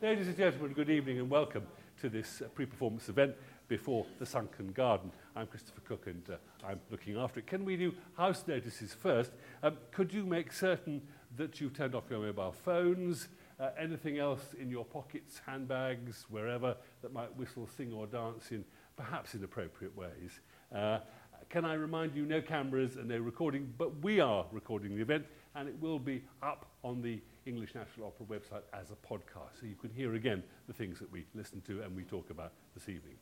Ladies and gentlemen, good evening and welcome to this uh, pre-performance event before the Sunken Garden. I'm Christopher Cook and uh, I'm looking after it. Can we do house notices first? Um, could you make certain that you've turned off your mobile phones, uh, anything else in your pockets, handbags, wherever that might whistle, sing or dance in perhaps inappropriate ways? Uh, can I remind you, no cameras and no recording, but we are recording the event and it will be up on the English National Opera website as a podcast, so you can hear again the things that we listen to and we talk about this evening.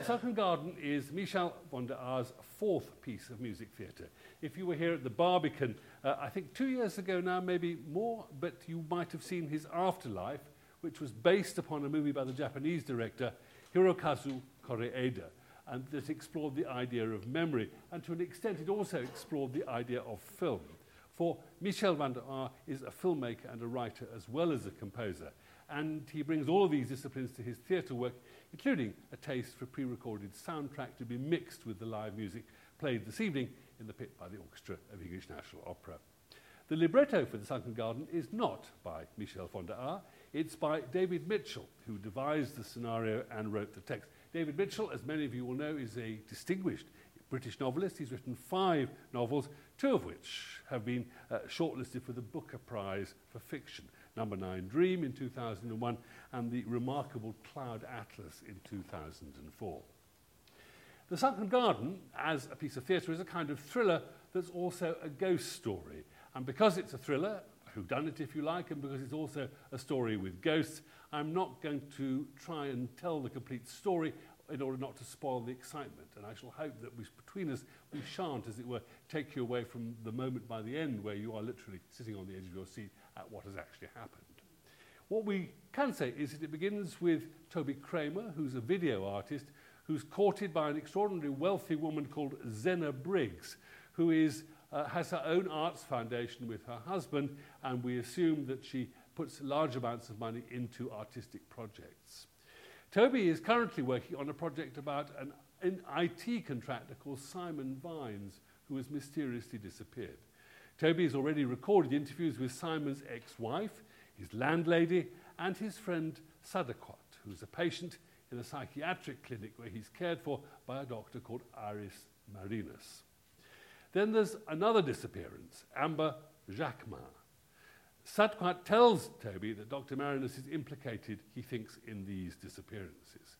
Sunken Garden is Michel van der Aa's fourth piece of music theatre. If you were here at the Barbican, uh, I think two years ago now, maybe more, but you might have seen his Afterlife, which was based upon a movie by the Japanese director Hirokazu Koreeda, and that explored the idea of memory, and to an extent it also explored the idea of film. For Michel van der Aa is a filmmaker and a writer as well as a composer, and he brings all of these disciplines to his theatre work, including a taste for pre-recorded soundtrack to be mixed with the live music played this evening in the pit by the Orchestra of English National Opera. The libretto for The Sunken Garden is not by Michel van der Aa, it's by David Mitchell, who devised the scenario and wrote the text. David Mitchell, as many of you will know, is a distinguished British novelist. He's written five novels, two of which have been uh, shortlisted for the Booker Prize for Fiction. Number Nine Dream in 2001 and the remarkable Cloud Atlas in 2004. The Sunken Garden, as a piece of theatre, is a kind of thriller that's also a ghost story. And because it's a thriller, who done it if you like, and because it's also a story with ghosts, I'm not going to try and tell the complete story in order not to spoil the excitement. And I shall hope that we, between us, we shan't, as it were, take you away from the moment by the end where you are literally sitting on the edge of your seat at what has actually happened. What we can say is that it begins with Toby Kramer, who's a video artist, who's courted by an extraordinarily wealthy woman called Zena Briggs, who is, uh, has her own arts foundation with her husband, and we assume that she puts large amounts of money into artistic projects. Toby is currently working on a project about an, an IT contractor called Simon Vines, who has mysteriously disappeared. Toby has already recorded interviews with Simon's ex-wife, his landlady, and his friend Sadaquat, who's a patient in a psychiatric clinic where he's cared for by a doctor called Iris Marinus. Then there's another disappearance, Amber Jacquemin. Sadquat tells Toby that Dr. Marinus is implicated, he thinks, in these disappearances.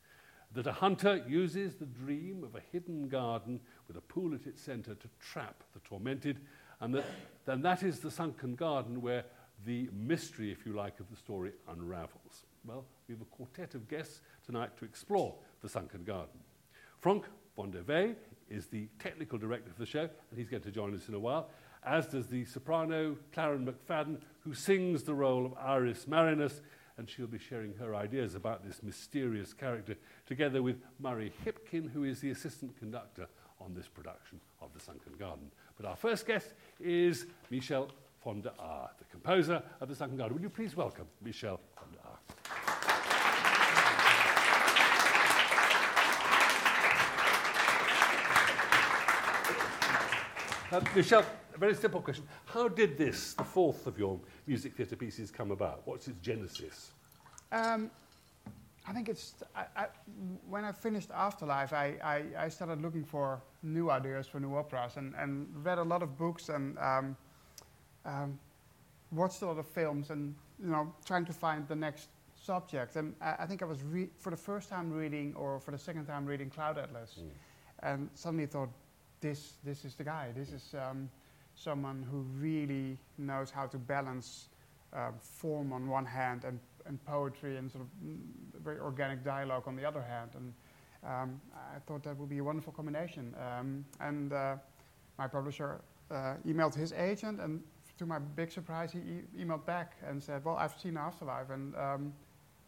That a hunter uses the dream of a hidden garden with a pool at its center to trap the tormented, and that then that is the sunken garden where the mystery, if you like, of the story unravels. Well, we have a quartet of guests tonight to explore the sunken garden. Franck von der Wey is the technical director of the show, and he's going to join us in a while as does the soprano Claron McFadden, who sings the role of Iris Marinus, and she'll be sharing her ideas about this mysterious character, together with Murray Hipkin, who is the assistant conductor on this production of The Sunken Garden. But our first guest is Michel von der the composer of The Sunken Garden. Will you please welcome Michel von der? Uh, Michel, a very simple question. How did this, the fourth of your music theatre pieces, come about? What's its genesis? Um, I think it's I, I, when I finished Afterlife, I, I, I, started looking for new ideas for new operas and, and read a lot of books and um, um, watched a lot of films and you know trying to find the next subject. And I, I think I was for the first time reading or for the second time reading Cloud Atlas, mm. and suddenly thought, this this is the guy. This is um, someone who really knows how to balance uh, form on one hand and, and poetry and sort of mm, very organic dialogue on the other hand. And um, I thought that would be a wonderful combination. Um, and uh, my publisher uh, emailed his agent, and to my big surprise, he e emailed back and said, "Well, I've seen Afterlife and um,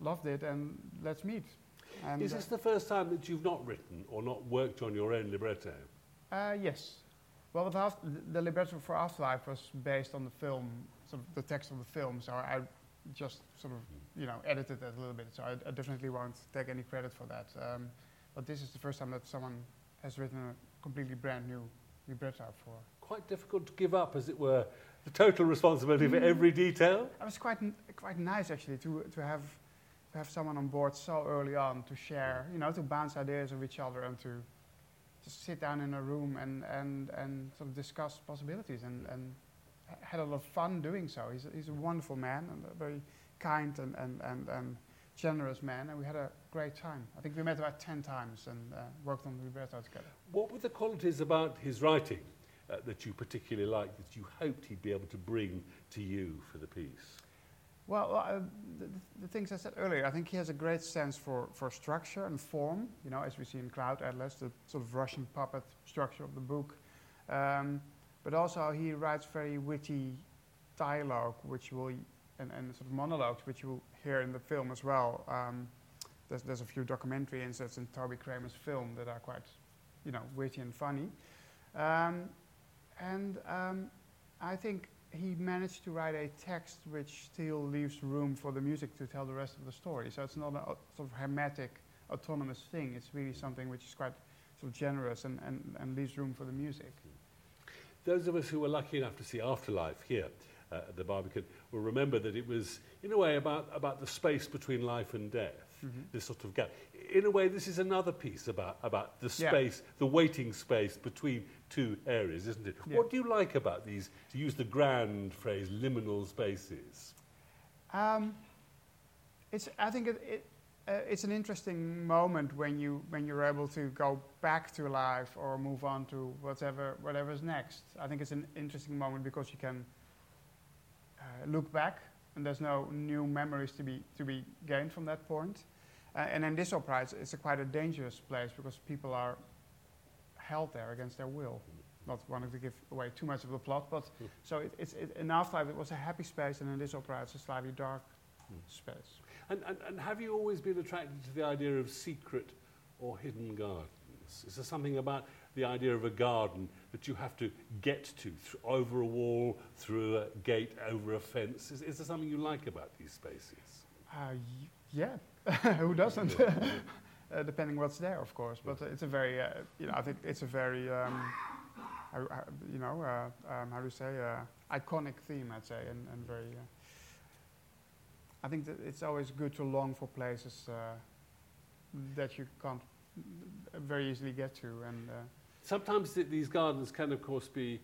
loved it, and let's meet." And Is this the first time that you've not written or not worked on your own libretto? Uh, yes. Well, the, the libretto for Afterlife was based on the film, sort of the text of the film, so I just sort of, you know, edited it a little bit. So I, I definitely won't take any credit for that. Um, but this is the first time that someone has written a completely brand new libretto for. Quite difficult to give up, as it were, the total responsibility for every detail? It was quite, n- quite nice actually to, to have to have someone on board so early on to share, you know, to bounce ideas of each other and to sit down in a room and, and, and sort of discuss possibilities and, and had a lot of fun doing so. He's a, he's a wonderful man and a very kind and, and, and, and generous man, and we had a great time. I think we met about 10 times and uh, worked on the libretto together. What were the qualities about his writing uh, that you particularly liked, that you hoped he'd be able to bring to you for the piece? Well, uh, the, the things I said earlier, I think he has a great sense for, for structure and form, you know, as we see in Cloud Atlas, the sort of Russian puppet structure of the book. Um, but also he writes very witty dialogue, which will, and, and sort of monologues, which you will hear in the film as well. Um, there's, there's a few documentary inserts in Toby Kramer's film that are quite, you know, witty and funny. Um, and um, I think he managed to write a text which still leaves room for the music to tell the rest of the story. So it's not a sort of hermetic, autonomous thing. It's really something which is quite sort of generous and, and, and leaves room for the music. Those of us who were lucky enough to see Afterlife here uh, at the Barbican will remember that it was, in a way, about, about the space between life and death, Mm-hmm. this sort of gap. In a way, this is another piece about, about the Yeah. space, the waiting space between two areas, isn't it? Yeah. What do you like about these, to use the grand phrase, liminal spaces? Um, it's, I think it, it, uh, it's an interesting moment when, you, when you're able to go back to life or move on to whatever, whatever's next. I think it's an interesting moment because you can uh, look back and there's no new memories to be, to be gained from that point. Uh, and in this opera, it's, it's a quite a dangerous place because people are held there against their will. Not wanting to give away too much of the plot, but Mm. so it, it's it, in Afterlife it was a happy space, and in this opera it's a slightly dark Mm. space. And, and, and have you always been attracted to the idea of secret or hidden gardens? Is there something about the idea of a garden that you have to get to th- over a wall, through a gate, over a fence? Is, is there something you like about these spaces? Uh, y- yeah, who doesn't? uh, depending what's there, of course. But uh, it's a very, uh, you know, I think it's a very, um, you know, uh, um, how do you say, uh, iconic theme, I'd say, and, and very. Uh, I think that it's always good to long for places uh, that you can't very easily get to, and uh, Sometimes th- these gardens can, of course, be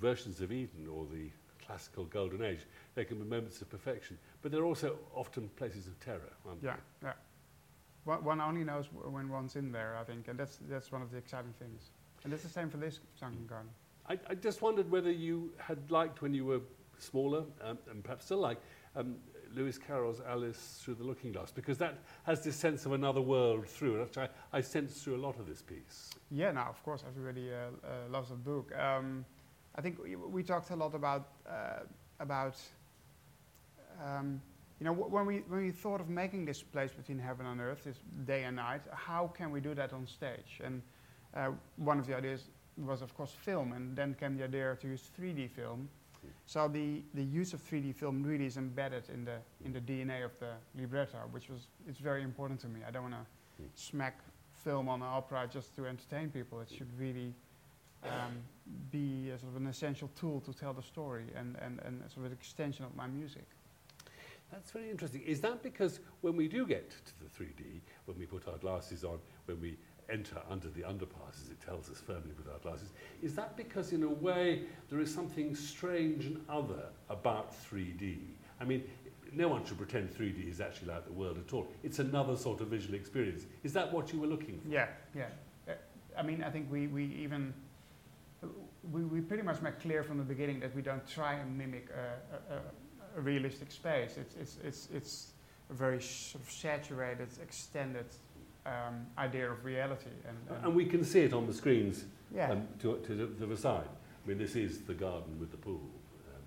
versions of Eden or the classical golden age. They can be moments of perfection, but they're also often places of terror, yeah, yeah. One, one only knows when one's in there, I think, and that's that's one of the exciting things. And it's the same for this sunken garden. I, I just wondered whether you had liked when you were smaller, um, and perhaps still like, um, Lewis Carroll's Alice Through the Looking Glass, because that has this sense of another world through, which I, I sense through a lot of this piece. Yeah, now, of course, everybody uh, uh, loves that book. Um, I think we, we talked a lot about uh, about um, you know wh- when we when we thought of making this place between heaven and earth, this day and night. How can we do that on stage? And uh, one of the ideas was, of course, film, and then came the idea to use 3D film. So the, the use of 3D film really is embedded in the in the DNA of the libretto, which was it's very important to me. I don't want to Mm. smack film on an opera just to entertain people. It should really um, be a sort of an essential tool to tell the story and, and, and sort of an extension of my music. That's very interesting. Is that because when we do get to the 3D, when we put our glasses on, when we enter under the underpass, as it tells us firmly with our glasses, is that because in a way there is something strange and other about 3D? I mean, no one should pretend 3D is actually like the world at all. It's another sort of visual experience. Is that what you were looking for? Yeah, yeah. I mean, I think we, we even we, we pretty much made clear from the beginning that we don't try and mimic a, a, a, a realistic space. It's it's it's it's a very sort of saturated, extended um, idea of reality, and, and And we can see it on the screens yeah. um, to, to, the, to the side. I mean, this is the garden with the pool. Um,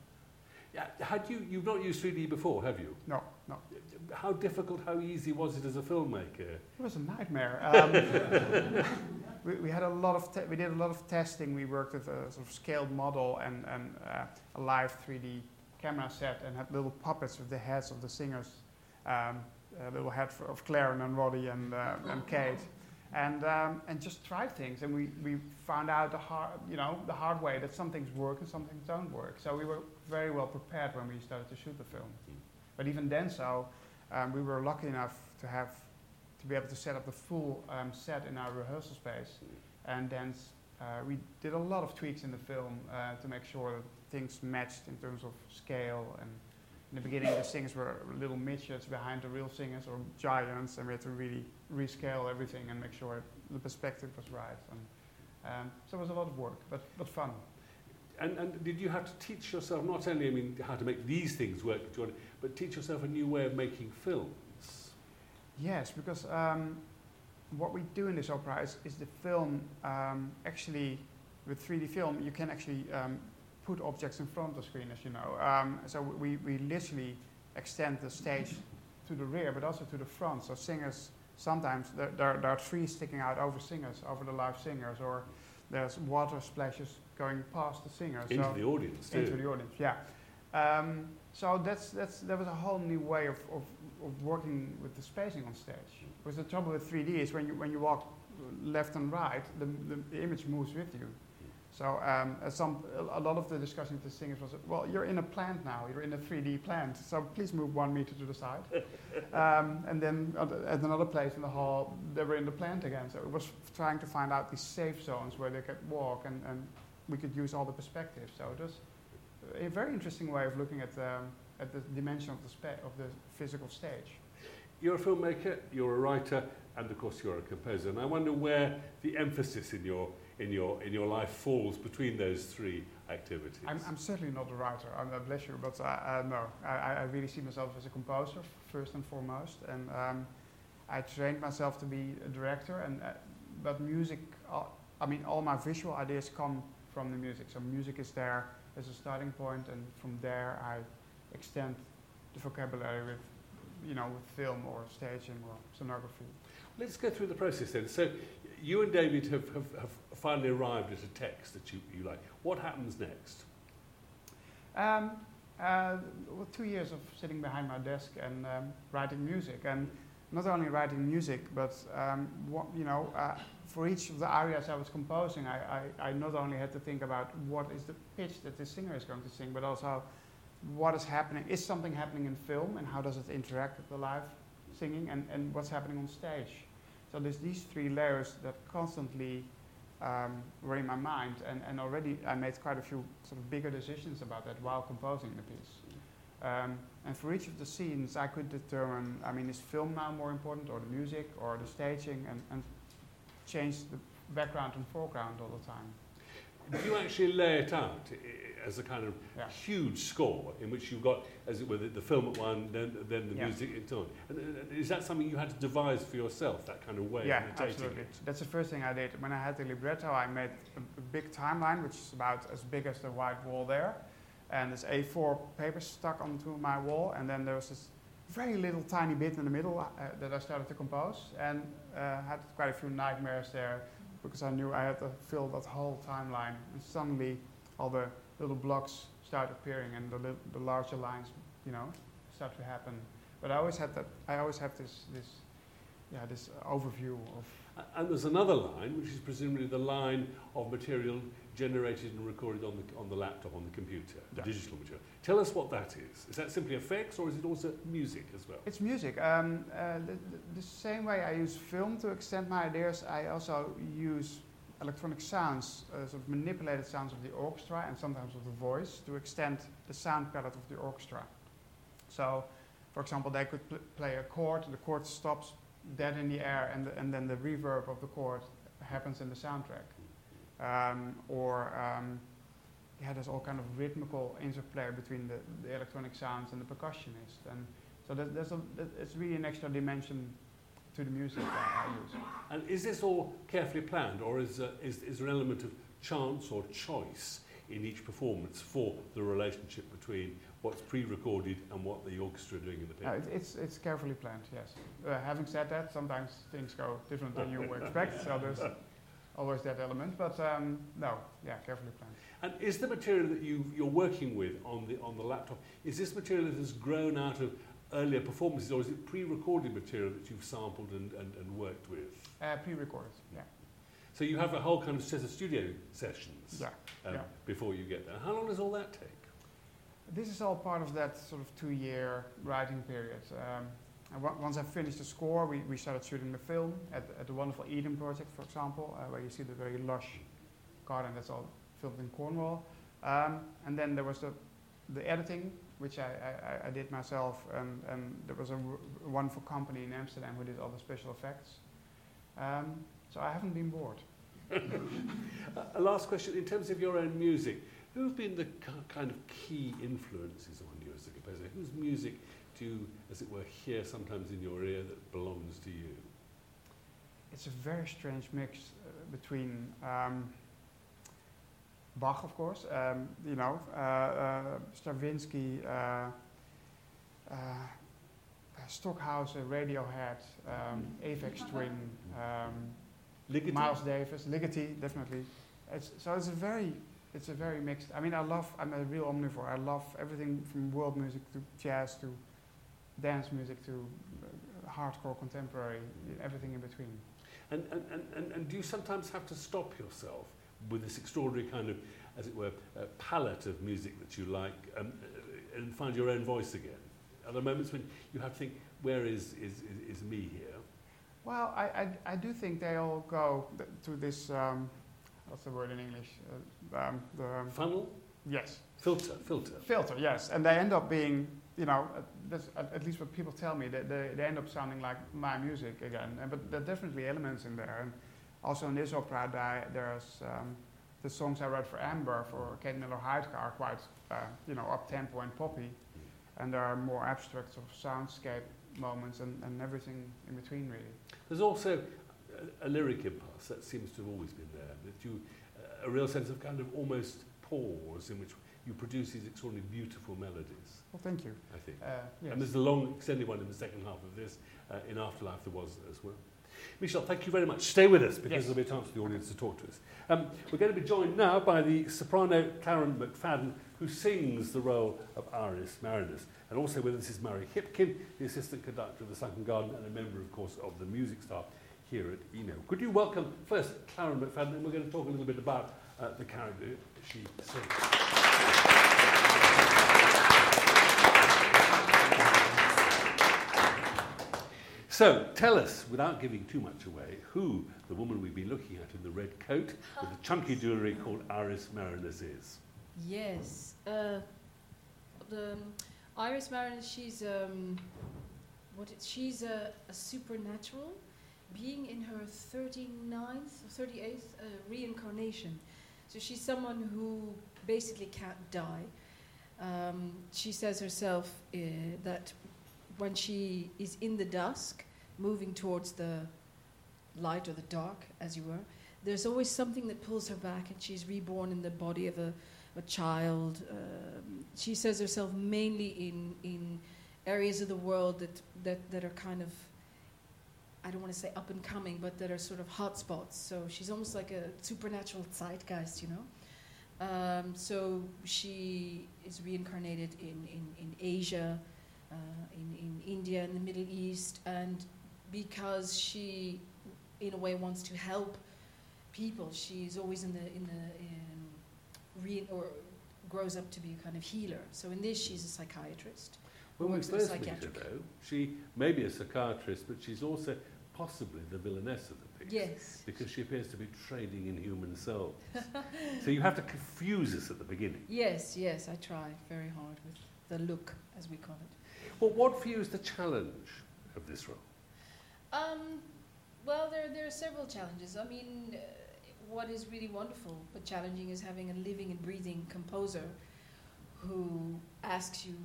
yeah, had you, you've not used 3D before, have you? no, no. How difficult, how easy was it as a filmmaker? It was a nightmare. Um, we, we had a lot of te- we did a lot of testing. We worked with a sort of scaled model and, and uh, a live 3D camera set, and had little puppets with the heads of the singers, um, a little head for, of Claire and Roddy and uh, and Kate. and um, and just try things, and we, we found out the hard you know the hard way that some things work and some things don't work. So we were very well prepared when we started to shoot the film. But even then, so um, we were lucky enough to have to be able to set up the full um, set in our rehearsal space, and then uh, we did a lot of tweaks in the film uh, to make sure that things matched in terms of scale and in the beginning the singers were little midgets behind the real singers or giants and we had to really rescale everything and make sure the perspective was right. And um, so it was a lot of work but, but fun. And, and did you have to teach yourself not only I mean how to make these things work but teach yourself a new way of making films? Yes because um, what we do in this opera is, is the film um, actually with 3D film you can actually um, put objects in front of the screen, as you know. Um, so we, we literally extend the stage to the rear, but also to the front. So singers, sometimes there, there, there, are trees sticking out over singers, over the live singers, or there's water splashes going past the singers. Into so the audience, too. Into the audience, yeah. Um, so that's, that's, that was a whole new way of, of, of working with the spacing on stage. Because the trouble with 3D is when you, when you walk left and right, the, the, the image moves with you. So um, some, a lot of the discussion with the singers was, well, you're in a plant now, you're in a 3D plant, so please move one meter to the side. um, and then at another place in the hall, they were in the plant again. So it was trying to find out these safe zones where they could walk and, and we could use all the perspectives. So it was a very interesting way of looking at, um, at the dimension of the, of the physical stage. You're a filmmaker, you're a writer, and of course you're a composer. And I wonder where the emphasis in your in your in your life falls between those three activities? I'm, I'm certainly not a writer. I'm a bless you, but uh, uh, no, I, I really see myself as a composer first and foremost, and um, I trained myself to be a director. And uh, but music, uh, I mean, all my visual ideas come from the music. So music is there as a starting point, and from there I extend the vocabulary with, you know, with film or staging or scenography. Let's go through the process then. So you and David have, have, have finally arrived at a text that you, you like. What happens next? Um, uh, two years of sitting behind my desk and um, writing music, and not only writing music, but um, what, you know, uh, for each of the arias I was composing, I, I, I, not only had to think about what is the pitch that the singer is going to sing, but also what is happening. Is something happening in film, and how does it interact with the live singing, and, and what's happening on stage? So there's these three layers that constantly um, were in my mind, and, and already I made quite a few sort of bigger decisions about that while composing the piece. Um, and for each of the scenes, I could determine, I mean, is film now more important, or the music, or the staging, and, and change the background and foreground all the time. Do you actually lay it out as a kind of yeah. huge score in which you've got, as it were, the, the film at one, then, then the yeah. music and so on. And, is that something you had to devise for yourself, that kind of way yeah, of absolutely. It? That's the first thing I did. When I had the libretto, I made a, a big timeline, which is about as big as the white wall there. And there's A4 paper stuck onto my wall, and then there was this very little tiny bit in the middle uh, that I started to compose, and uh, had quite a few nightmares there because I knew I had to fill that whole timeline, and suddenly all the little blocks start appearing and the, the larger lines, you know, start to happen. But I always had that. I always have this this yeah this overview of. And there's another line, which is presumably the line of material generated and recorded on the on the laptop on the computer, yeah. digital material. Tell us what that is. Is that simply effects, or is it also music as well? It's music. Um, uh, the, the, same way I use film to extend my ideas, I also use electronic sounds, uh, sort of manipulated sounds of the orchestra and sometimes of the voice to extend the sound palette of the orchestra. So, for example, they could pl play a chord, the chord stops dead in the air, and, the, and then the reverb of the chord happens in the soundtrack. Um, or um, yeah, there's all kind of rhythmical interplay between the, the electronic sounds and the percussionist, and so that, there's a, it's really an extra dimension to the music that I use. And is this all carefully planned, or is, uh, is, is there an element of chance or choice in each performance for the relationship between what's pre-recorded and what the orchestra are doing in the pit? Uh, it's, it's carefully planned, yes. Uh, having said that, sometimes things go different than you expect, so there's always that element, but um, no, yeah, carefully planned. And is the material that you, you're working with on the, on the laptop, is this material that has grown out of earlier performances, or is it pre-recorded material that you've sampled and, and, and worked with? Uh, pre-recorded, yeah. So you have a whole kind of set of studio sessions Yeah. um, yeah. before you get there. How long does all that take? This is all part of that sort of two-year writing period. Um, and on- once I finished the score, we, we started shooting the film at, at the wonderful Eden project, for example, uh, where you see the very lush garden that's all filmed in Cornwall. Um, and then there was the, the editing, which I, I, I did myself, and, and there was a w- wonderful company in Amsterdam who did all the special effects. Um, so I haven't been bored. Uh, a last question, in terms of your own music, who have been the ki- kind of key influences on you as a composer? Whose music do you, as it were, hear sometimes in your ear that belongs to you? it's a very strange mix uh, between um, Bach, of course, um, you know, uh, uh, Stravinsky, uh, uh, Stockhausen, Radiohead, um, Aphex Twin, um, Ligeti? Miles Davis, Ligeti, definitely. It's, so it's a very, it's a very mixed. I mean, I love. I'm a real omnivore. I love everything from world music to jazz to dance music to uh, hardcore contemporary, everything in between. And, and, and, and, and do you sometimes have to stop yourself with this extraordinary kind of, as it were, uh, palette of music that you like um, uh, and find your own voice again? Are there moments when you have to think, where is, is, is, is me here? Well, I, I, I do think they all go th- to this, um, what's the word in English? Uh, um, the, um, Funnel? yes, Filter, filter. filter, yes. And they end up being, you know, at, at least what people tell me, that they, they end up sounding like my music again. And, but there are definitely elements in there. And also in this opera, there, there's um, the songs I wrote for Amber, for Kate Miller-Heidke are quite, uh, you know, up-tempo and poppy. And there are more abstract sort of soundscape moments and, and everything in between, really. There's also a, a lyric impulse that seems to have always been there, that you, uh, a real sense of kind of almost pause in which you produce these extraordinarily beautiful melodies, Well, thank you. I think. Uh, yes. And there's a long extended one in the second half of this. Uh, in Afterlife there was as well. Michel, thank you very much. Stay with us because Yes. there'll be a chance for the audience to talk to us. Um, we're going to be joined now by the soprano Claron McFadden, who sings the role of Iris Marinus. And also with us is Murray Hipkin, the assistant conductor of the Sunken Garden and a member, of course, of the music staff here at ENO. Could you welcome first Claron McFadden, and we're going to talk a little bit about uh, the character she sings. So, tell us, without giving too much away, who the woman we've been looking at in the red coat with the chunky jewellery called Iris Marinus is. Yes. Uh, the um, Iris Marinus, she's um, what? It, she's a, a supernatural being in her 39th or 38th uh, reincarnation. So she's someone who basically can't die. Um, she says herself uh, that when she is in the dusk, moving towards the light or the dark, as you were, there's always something that pulls her back, and she's reborn in the body of a a child. Um, she says herself mainly in in areas of the world that that that are kind of I don't want to say up and coming, but that are sort of hot spots. So she's almost like a supernatural zeitgeist, you know. Um, so she is reincarnated in in, in Asia, uh, in in India, in the Middle East, and because she, in a way, wants to help people, she's always in the in the in re- or grows up to be a kind of healer. So in this, she's a psychiatrist. When we Works at a first meet her, though, she may be a psychiatrist, but she's also possibly the villainess of the piece. Yes. Because she appears to be trading in human souls. so you have to confuse us at the beginning. Yes, yes, I try very hard with the look, as we call it. Well, what for you is the challenge of this role? Um, well, there, there are several challenges. I mean, uh, what is really wonderful but challenging is having a living and breathing composer who asks you,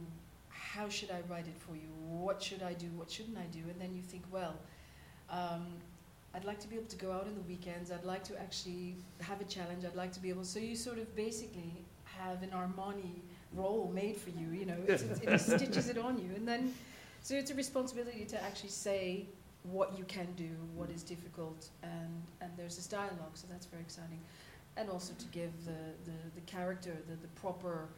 How should I write it for you? What should I do? What shouldn't I do? And then you think, Well, um, I'd like to be able to go out on the weekends. I'd like to actually have a challenge. I'd like to be able. So you sort of basically have an Armani role made for you. You know, it stitches it on you, and then so it's a responsibility to actually say what you can do, what mm. is difficult, and and there's this dialogue. So that's very exciting, and also to give the the, the character the, the proper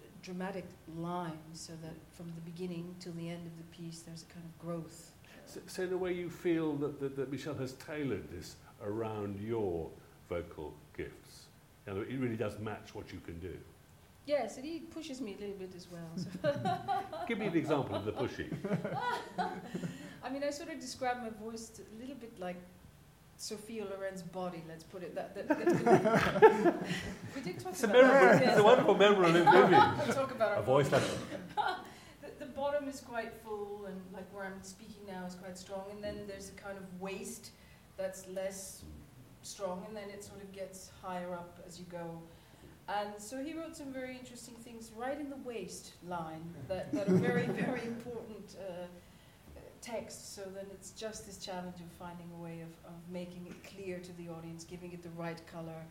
uh, dramatic line, so that from the beginning till the end of the piece, there's a kind of growth. So, so in a way you feel that, that, that Michel has tailored this around your vocal gifts. You know, it really does match what you can do. Yes, and he pushes me a little bit as well. So Give me an example of the pushy. I mean, I sort of describe my voice to a little bit like Sophia Loren's body. Let's put it that. that, that we did talk It's about that. memorable, yes. it's a wonderful memorable image. We'll talk about our A voice body. like the, the bottom is quite full, and like where I'm speaking now is quite strong, and then there's a kind of waist that's less strong, and then it sort of gets higher up as you go. And so he wrote some very interesting things right in the waist line that, that are very, very important uh, text. So then it's just this challenge of finding a way of, of making it clear to the audience, giving it the right color.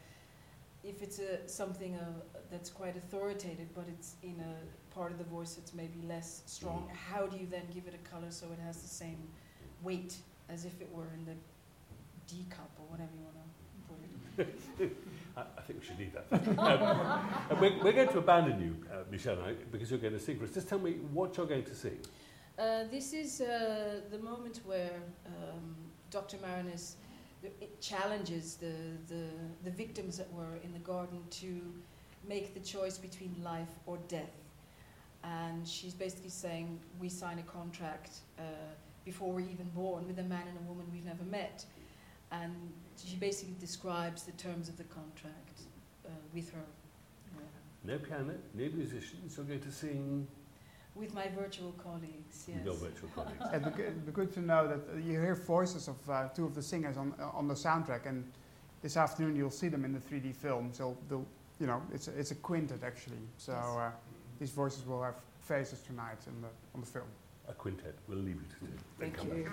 If it's a, something uh, that's quite authoritative, but it's in a part of the voice that's maybe less strong, how do you then give it a color so it has the same weight as if it were in the D cup or whatever you want to put it? I, I think we should leave that. um, and we're, we're going to abandon you, uh, Michel, because you're going to sing for us. Just tell me what you're going to sing. Uh, this is uh, the moment where um, Dr. Marinus challenges the, the, the victims that were in the garden to make the choice between life or death. And she's basically saying, we sign a contract uh, before we're even born with a man and a woman we've never met. And she basically describes the terms of the contract uh, with her. No piano, no musicians. You're going to sing With my virtual colleagues, yes. with your virtual colleagues. It'd be, good, good to know that uh, you hear voices of uh, two of the singers on uh, on the soundtrack, and this afternoon you'll see them in the 3D film. So they'll, you know, it's a, it's a quintet actually. So uh, these voices will have faces tonight in the on the film. A quintet. We'll leave you to do. Then Thank come you.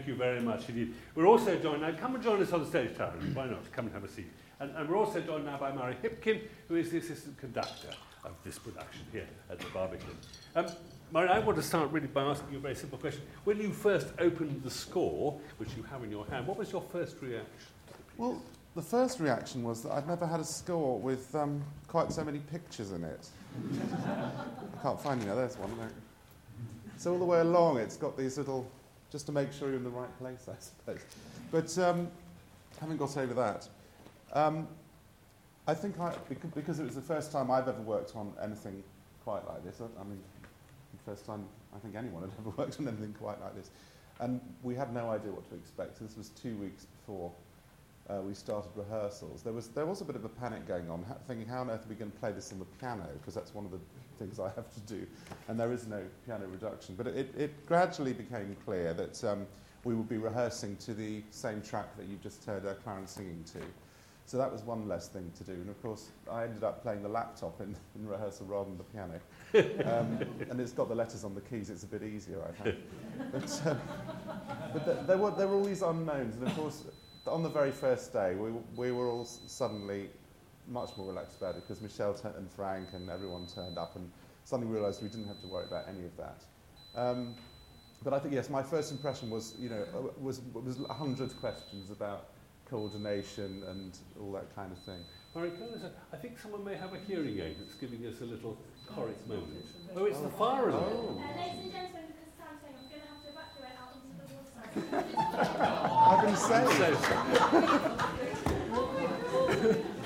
Thank you very much indeed. We're also joined now, come and join us on the stage, Tara. Why not? Come and have a seat. And, and we're also joined now by Murray Hipkin, who is the assistant conductor of this production here at the Barbican. Um, Murray, I want to start really by asking you a very simple question. When you first opened the score, which you have in your hand, what was your first reaction? Well, the first reaction was that I'd never had a score with um, quite so many pictures in it. I can't find any. There's one. So all the way along, it's got these little, just to make sure you're in the right place, I suppose. But um, having got over that, um, I think I, because it was the first time I've ever worked on anything quite like this. I, mean, the first time I think anyone had ever worked on anything quite like this. And we had no idea what to expect. So this was two weeks before uh, we started rehearsals. There was, there was a bit of a panic going on, thinking how on earth are we going to play this on the piano, because that's one of the things I have to do. And there is no piano reduction. But it, it gradually became clear that um, we would be rehearsing to the same track that you've just heard uh, Clarence singing to. So that was one less thing to do. And of course, I ended up playing the laptop in, in rehearsal rather than the piano. Um, and it's got the letters on the keys, it's a bit easier, I think. But, um, but th- there, were, there were all these unknowns. And of course, on the very first day, we, we were all suddenly much more relaxed about it because Michel t- and Frank and everyone turned up and suddenly realised we didn't have to worry about any of that. Um, but I think, yes, my first impression was, you know, uh, was, was a hundred questions about coordination and all that kind of thing. Murray, can I, say, I think someone may have a hearing aid that's giving us a little chorus moment. Oh, it's the fire alarm. Oh. Uh, ladies and gentlemen, because Sam's saying I'm going to have to evacuate out into the water. I've been saying. So,